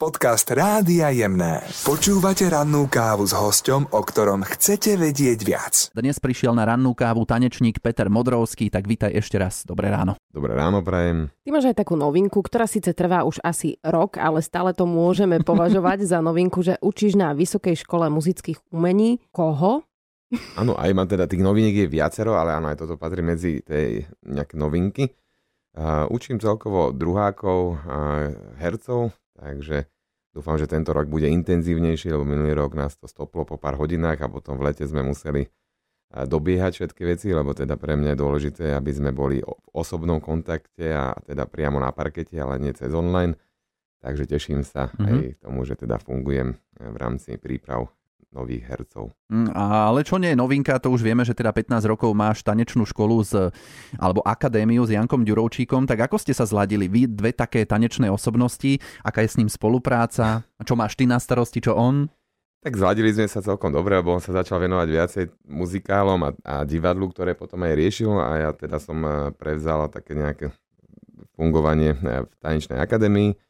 Podcast Rádia Jemné. Počúvate rannú kávu s hosťom, o ktorom chcete vedieť viac. Dnes prišiel na rannú kávu tanečník Peter Modrovský, tak vítaj ešte raz. Dobré ráno. Dobré ráno, prajem. Ty máš aj takú novinku, ktorá síce trvá už asi rok, ale stále to môžeme považovať za novinku, že učíš na Vysokej škole muzických umení. Koho? Áno, aj mám teda tých noviniek je viacero, ale áno, aj toto patrí medzi tej nejaké novinky. Uh, učím celkovo druhákov, uh, hercov, Takže dúfam, že tento rok bude intenzívnejší, lebo minulý rok nás to stoplo po pár hodinách a potom v lete sme museli dobiehať všetky veci, lebo teda pre mňa je dôležité, aby sme boli v osobnom kontakte a teda priamo na parkete, ale nie cez online. Takže teším sa mm-hmm. aj tomu, že teda fungujem v rámci príprav nových hercov. Mm, ale čo nie je novinka, to už vieme, že teda 15 rokov máš tanečnú školu z, alebo akadémiu s Jankom Ďurovčíkom, tak ako ste sa zladili? Vy dve také tanečné osobnosti, aká je s ním spolupráca? Čo máš ty na starosti, čo on? Tak zladili sme sa celkom dobre, lebo on sa začal venovať viacej muzikálom a, a divadlu, ktoré potom aj riešil a ja teda som eh, prevzal také nejaké fungovanie eh, v tanečnej akadémii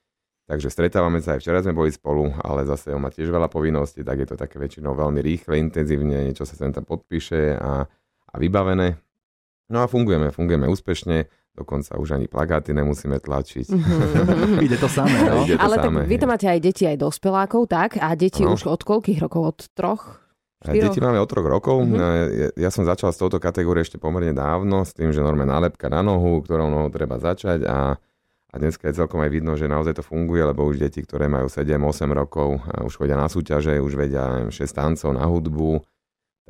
Takže stretávame sa aj včera sme boli spolu, ale zase on má tiež veľa povinností, tak je to také väčšinou veľmi rýchle, intenzívne, niečo sa sem tam podpíše a, a vybavené. No a fungujeme, fungujeme úspešne, dokonca už ani plagáty nemusíme tlačiť. Mm-hmm. Ide to samé, no? Ide to Ale samé, tak vy tam máte aj deti, aj dospelákov, tak? A deti no. už od koľkých rokov? Od troch? Štyroch? Deti máme od troch rokov. Mm-hmm. Ja, ja som začal s touto kategóriou ešte pomerne dávno, s tým, že normálne nálepka na nohu, ktorou nohou treba začať a a dneska je celkom aj vidno, že naozaj to funguje, lebo už deti, ktoré majú 7-8 rokov, už chodia na súťaže, už vedia 6 tancov na hudbu,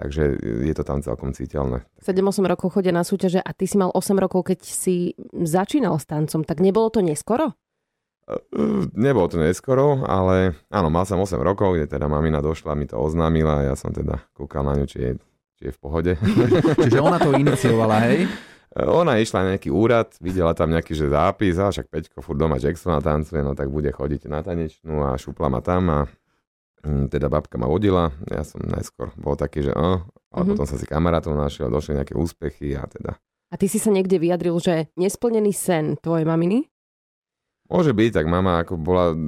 takže je to tam celkom citeľné. 7-8 rokov chodia na súťaže a ty si mal 8 rokov, keď si začínal s tancom, tak nebolo to neskoro? Nebolo to neskoro, ale áno, mal som 8 rokov, kde teda mamina došla, mi to oznámila a ja som teda kúkal na ňu, či je, či je v pohode. Čiže ona to iniciovala, hej? Ona išla na nejaký úrad, videla tam nejaký že zápis, a však Peťko furt doma Jacksona tancuje, no tak bude chodiť na tanečnú a šupla ma tam a hm, teda babka ma vodila, ja som najskôr bol taký, že oh, ale mm-hmm. potom som si kamarátov našiel, došli nejaké úspechy a teda. A ty si sa niekde vyjadril, že nesplnený sen tvojej maminy? Môže byť, tak mama ako bola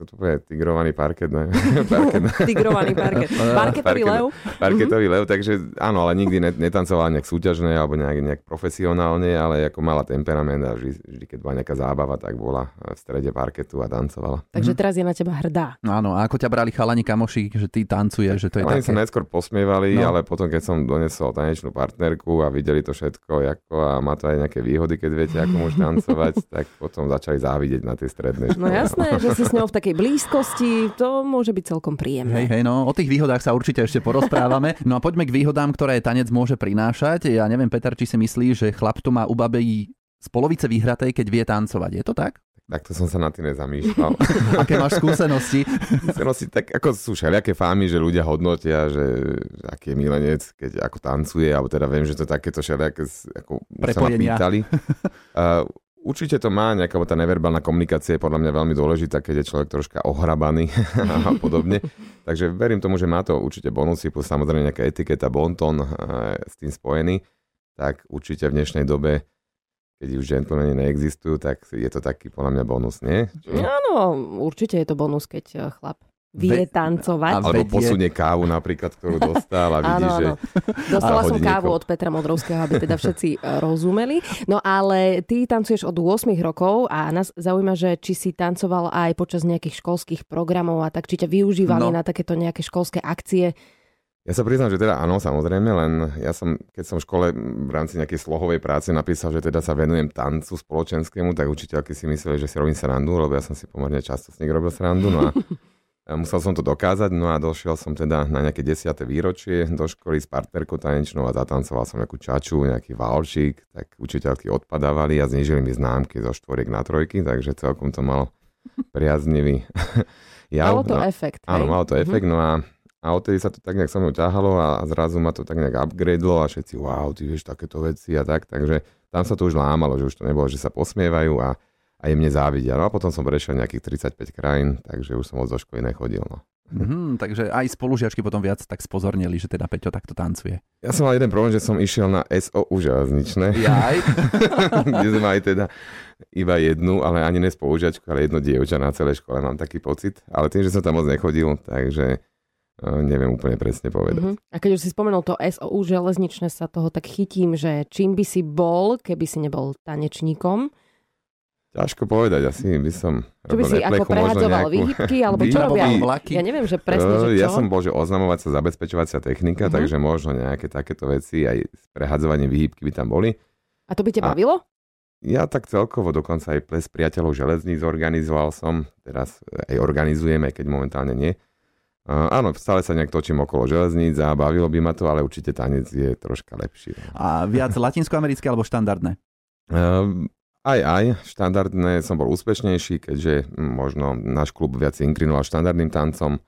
to povie, tigrovaný parket, ne? parket. tigrovaný parket. Parketový lev? Parketový lev, takže áno, ale nikdy netancovala nejak súťažné alebo nejak, nejak profesionálne, ale ako mala temperament a vždy, vždy, keď bola nejaká zábava, tak bola v strede parketu a tancovala. Takže mhm. teraz je na teba hrdá. Áno, a ako ťa brali chalani kamoši, že ty tancuješ, že to je Oni také... sa najskôr posmievali, no. ale potom, keď som donesol tanečnú partnerku a videli to všetko, ako a má to aj nejaké výhody, keď viete, ako môže tancovať, tak potom začali závidieť na tej strednej škole. No jasné, že si s ňou v takej tej blízkosti, to môže byť celkom príjemné. Hej, hej, no o tých výhodách sa určite ešte porozprávame. No a poďme k výhodám, ktoré tanec môže prinášať. Ja neviem, Peter, či si myslí, že chlap tu má u babej z polovice vyhratej, keď vie tancovať. Je to tak? Takto som sa na tým nezamýšľal. Aké máš skúsenosti? skúsenosti, tak ako sú všelijaké fámy, že ľudia hodnotia, že, že aký je milenec, keď ako tancuje, alebo teda viem, že to takéto všelijaké, ako sa ma pýtali. Uh, Určite to má, nejaká tá neverbálna komunikácia je podľa mňa veľmi dôležitá, keď je človek troška ohrabaný a podobne. Takže verím tomu, že má to určite bonusy, plus samozrejme nejaká etiketa, bonton e, s tým spojený. Tak určite v dnešnej dobe, keď už gentlemani neexistujú, tak je to taký podľa mňa bonus, nie? Áno, určite je to bonus, keď e, chlap vie tancovať. Alebo posunie kávu napríklad, ktorú dostal a vidí, áno, že... Dostala som kávu od Petra Modrovského, aby teda všetci e, rozumeli. No ale ty tancuješ od 8 rokov a nás zaujíma, že či si tancoval aj počas nejakých školských programov a tak, či ťa využívali no. na takéto nejaké školské akcie. Ja sa priznám, že teda áno, samozrejme, len ja som, keď som v škole v rámci nejakej slohovej práce napísal, že teda sa venujem tancu spoločenskému, tak učiteľky si mysleli, že si robím srandu, lebo ja som si pomerne často s nich robil srandu. No a Musel som to dokázať, no a došiel som teda na nejaké desiate výročie do školy s partnerkou tanečnou a zatancoval som nejakú čaču, nejaký valčík, tak učiteľky odpadávali a znižili mi známky zo štvoriek na trojky, takže celkom to malo priaznivý jav. Malo to no, efekt. Áno, malo to efekt, no a, a odtedy sa to tak nejak so mnou ťahalo a, a zrazu ma to tak nejak upgradelo a všetci, wow, ty vieš takéto veci a tak, takže tam sa to už lámalo, že už to nebolo, že sa posmievajú a, a a mne závidia. No a potom som prešiel nejakých 35 krajín, takže už som od zo školy nechodil. No. Mm-hmm, takže aj spolužiačky potom viac tak spozornili, že teda Peťo takto tancuje. Ja som mal jeden problém, že som išiel na SOU železničné. Jaj. kde sme mali teda iba jednu, ale ani ne spolužiačku, ale jedno dievča na celej škole, mám taký pocit. Ale tým, že som tam moc nechodil, takže uh, neviem úplne presne povedať. Mm-hmm. A keď už si spomenul to SOU železničné, sa toho tak chytím, že čím by si bol, keby si nebol tanečníkom? Ťažko povedať, asi by som... Čo by si ako prehadzoval nejakú... výhybky, alebo čo robia? Vlaky? Ja neviem, že presne, že čo? Ja som bol, že oznamovacia zabezpečovacia technika, uh-huh. takže možno nejaké takéto veci, aj prehadzovanie výhybky by tam boli. A to by ťa bavilo? Ja tak celkovo dokonca aj ples priateľov železníc organizoval som, teraz aj organizujeme, keď momentálne nie. Uh, áno, stále sa nejak točím okolo železníc a bavilo by ma to, ale určite tanec je troška lepší. A viac latinskoamerické alebo štandardné? Uh, aj, aj. Štandardné som bol úspešnejší, keďže možno náš klub viac inklinoval štandardným tancom,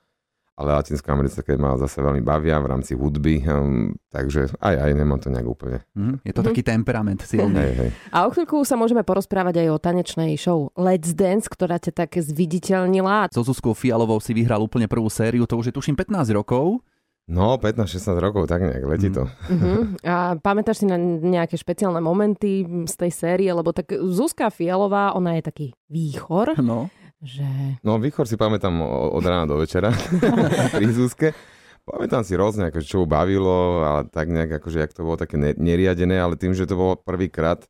ale latinskoamerické ma zase veľmi bavia v rámci hudby, um, takže aj, aj, nemám to nejak úplne. Mm, je to mm. taký temperament silný. Hej, hej. A o chvíľku sa môžeme porozprávať aj o tanečnej show Let's Dance, ktorá ťa tak zviditeľnila. So Zuzkou Fialovou si vyhral úplne prvú sériu, to už je tuším 15 rokov. No, 15-16 rokov, tak nejak, letí to. Uh-huh. A pamätáš si na nejaké špeciálne momenty z tej série? Lebo tak Zuzka Fialová, ona je taký výchor. No. Že... No, výchor si pamätám od rána do večera pri Zuzke. Pamätám si rôzne, akože, čo bavilo a tak nejak, akože, jak to bolo také neriadené, ale tým, že to bolo prvýkrát,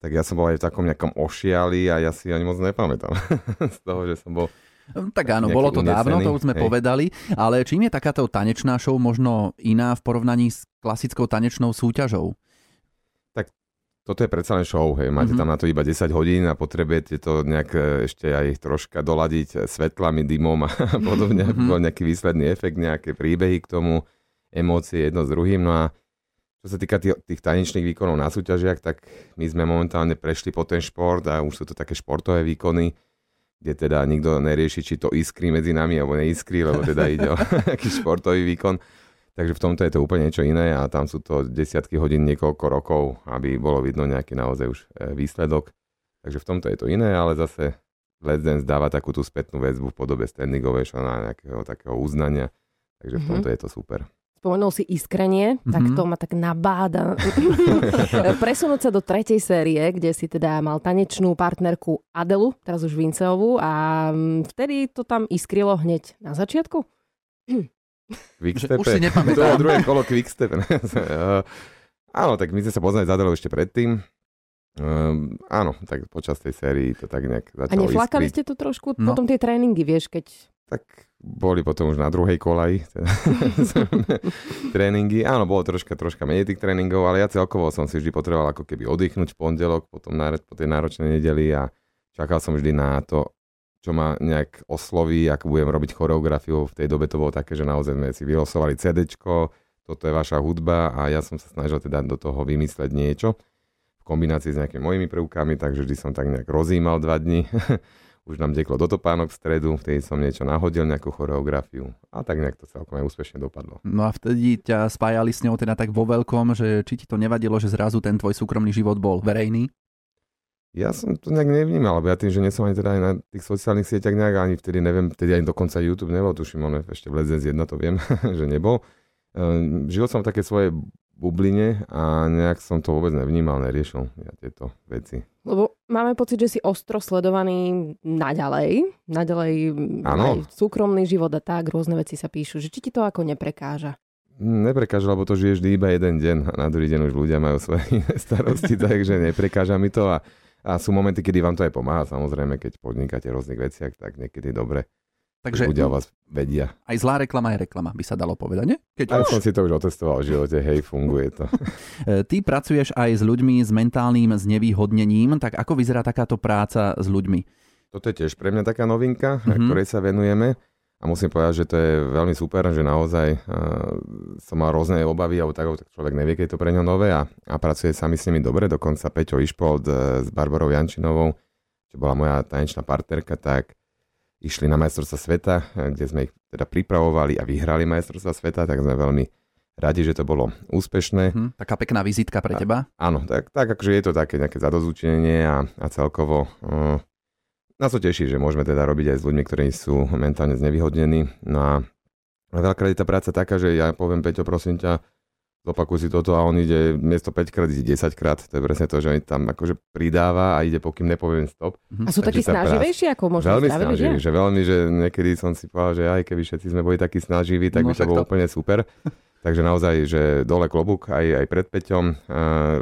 tak ja som bol aj v takom nejakom ošiali a ja si ani moc nepamätám z toho, že som bol tak áno, bolo to unesený. dávno, to už sme hej. povedali, ale čím je takáto tanečná show možno iná v porovnaní s klasickou tanečnou súťažou? Tak toto je predsa len show, hej. máte mm-hmm. tam na to iba 10 hodín a potrebujete to nejak e, ešte aj troška doladiť svetlami, dymom a podobne, mm-hmm. bol nejaký výsledný efekt, nejaké príbehy k tomu, emócie jedno s druhým. No a čo sa týka tých, tých tanečných výkonov na súťažiach, tak my sme momentálne prešli po ten šport a už sú to také športové výkony, kde teda nikto nerieši, či to iskrí medzi nami alebo neiskrí, lebo teda ide o nejaký športový výkon. Takže v tomto je to úplne niečo iné a tam sú to desiatky hodín, niekoľko rokov, aby bolo vidno nejaký naozaj už e, výsledok. Takže v tomto je to iné, ale zase Let's Dance dáva takú tú spätnú väzbu v podobe standing ovation a nejakého takého uznania. Takže v mhm. tomto mm-hmm. je to super. Spomenul si iskrenie, mm-hmm. tak to ma tak nabáda. Presunúť sa do tretej série, kde si teda mal tanečnú partnerku Adelu, teraz už Vinceovú a mm, vtedy to tam iskrilo hneď na začiatku? Quickstep. Už si nepamätám. To druhé kolo Quickstep. áno, tak my sme sa poznali s Adelou ešte predtým. Um, áno, tak počas tej sérii to tak nejak začalo A neflakali iskriť. ste to trošku? No. Potom tie tréningy, vieš, keď tak boli potom už na druhej kolaji teda, tréningy. Áno, bolo troška, troška menej tých tréningov, ale ja celkovo som si vždy potreboval ako keby oddychnúť v pondelok, potom na, po tej náročnej nedeli a čakal som vždy na to, čo ma nejak osloví, ako budem robiť choreografiu. V tej dobe to bolo také, že naozaj sme si vylosovali CD, toto je vaša hudba a ja som sa snažil teda do toho vymysleť niečo v kombinácii s nejakými mojimi prvkami, takže vždy som tak nejak rozímal dva dni už nám teklo do topánok v stredu, vtedy som niečo nahodil, nejakú choreografiu a tak nejak to celkom aj úspešne dopadlo. No a vtedy ťa spájali s ňou teda tak vo veľkom, že či ti to nevadilo, že zrazu ten tvoj súkromný život bol verejný? Ja som to nejak nevnímal, lebo ja tým, že nie som ani teda aj na tých sociálnych sieťach nejak, ani vtedy neviem, vtedy ani dokonca YouTube nebol, tuším, on ešte v Let's 1 to viem, že nebol. Ehm, žil som v také svojej bubline a nejak som to vôbec nevnímal, neriešil ja tieto veci. Lebo máme pocit, že si ostro sledovaný naďalej, naďalej ano. aj súkromný život a tak, rôzne veci sa píšu, že či ti to ako neprekáža? Neprekáža, lebo to žiješ vždy iba jeden deň a na druhý deň už ľudia majú svoje starosti, takže neprekáža mi to a, a sú momenty, kedy vám to aj pomáha, samozrejme, keď podnikáte rôznych veciach, tak niekedy dobre Takže ľudia o vás vedia. Aj zlá reklama je reklama, by sa dalo povedať, nie? Keď aj už... som si to už otestoval v živote, hej, funguje to. E, ty pracuješ aj s ľuďmi s mentálnym znevýhodnením, tak ako vyzerá takáto práca s ľuďmi? Toto je tiež pre mňa taká novinka, mm-hmm. ktorej sa venujeme. A musím povedať, že to je veľmi super, že naozaj uh, som mal rôzne obavy, alebo tak, tak človek nevie, keď je to pre ňo nové a, a pracuje sami s nimi dobre. Dokonca Peťo Išpold uh, s Barbarou Jančinovou, čo bola moja tanečná partnerka, tak išli na majstrovstva sveta, kde sme ich teda pripravovali a vyhrali majstrovstva sveta, tak sme veľmi radi, že to bolo úspešné. Hm, taká pekná vizitka pre teba. A, áno, tak, tak akože je to také nejaké zadozúčenie a, a celkovo uh, nás to teší, že môžeme teda robiť aj s ľuďmi, ktorí sú mentálne znevýhodnení. No a veľakrát je tá práca taká, že ja poviem, Peťo, prosím ťa, zopakuj si toto a on ide miesto 5 krát, ide 10 krát. To je presne to, že on tam akože pridáva a ide, pokým nepoviem stop. A sú takí snaživejší ako možno Veľmi snaživí, že? že veľmi, že niekedy som si povedal, že aj keby všetci sme boli takí snaživí, tak no, by to bolo to... úplne super. Takže naozaj, že dole klobúk aj, aj pred Peťom,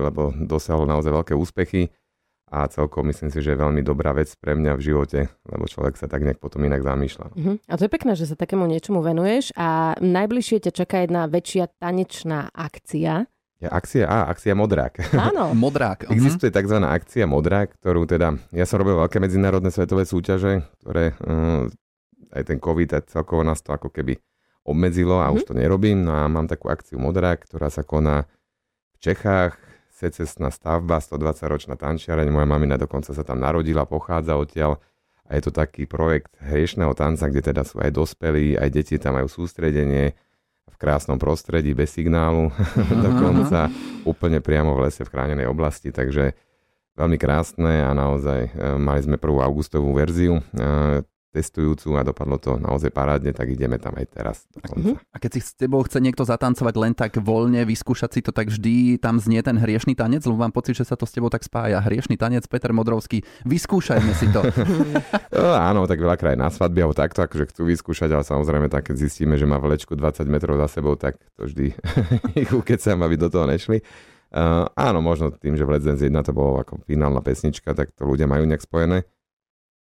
lebo dosiahol naozaj veľké úspechy a celkom myslím si, že je veľmi dobrá vec pre mňa v živote, lebo človek sa tak nejak potom inak zamýšľa. Uh-huh. A to je pekné, že sa takému niečomu venuješ a najbližšie ťa čaká jedna väčšia tanečná akcia. Ja, akcia, á, akcia Modrák. Áno. Modrák. Uh-huh. Existuje tzv. akcia Modrák, ktorú teda, ja som robil veľké medzinárodné svetové súťaže, ktoré uh, aj ten COVID a celkovo nás to ako keby obmedzilo a uh-huh. už to nerobím. No a mám takú akciu Modrák, ktorá sa koná v Čechách, secesná stavba, 120-ročná tančiareň, moja mamina dokonca sa tam narodila, pochádza odtiaľ. A je to taký projekt hriešného tanca, kde teda sú aj dospelí, aj deti tam majú sústredenie v krásnom prostredí, bez signálu, dokonca úplne priamo v lese v chránenej oblasti, takže veľmi krásne a naozaj e, mali sme prvú augustovú verziu e, testujúcu a dopadlo to naozaj parádne, tak ideme tam aj teraz. Uh-huh. A keď si s tebou chce niekto zatancovať len tak voľne, vyskúšať si to, tak vždy tam znie ten hriešný tanec, lebo mám pocit, že sa to s tebou tak spája. Hriešný tanec, Peter Modrovský, vyskúšajme si to. no, áno, tak veľakrát aj na svadbe alebo takto, akože chcú vyskúšať, ale samozrejme tak, keď zistíme, že má vlečku 20 metrov za sebou, tak to vždy ich ukecam, aby do toho nešli. Uh, áno, možno tým, že v Let's Dance 1 to bolo ako finálna pesnička, tak to ľudia majú nejak spojené.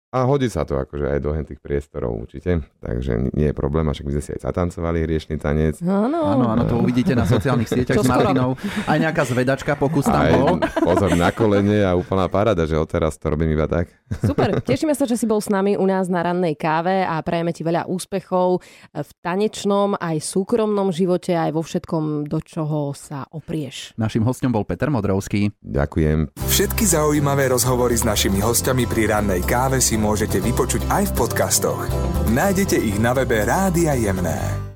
A hodí sa to akože aj do tých priestorov určite, takže nie je problém, a však by sme si aj zatancovali hriešný tanec. Áno, áno, áno, to uvidíte na sociálnych sieťach s Martinou. Aj nejaká zvedačka, pokus tam bol. Pozor na kolene a úplná parada, že odteraz to robím iba tak. Super, tešíme sa, že si bol s nami u nás na rannej káve a prajeme ti veľa úspechov v tanečnom aj súkromnom živote, aj vo všetkom, do čoho sa oprieš. Našim hostom bol Peter Modrovský. Ďakujem. Všetky zaujímavé rozhovory s našimi hostiami pri rannej káve môžete vypočuť aj v podcastoch. Nájdete ich na webe Rádia Jemné.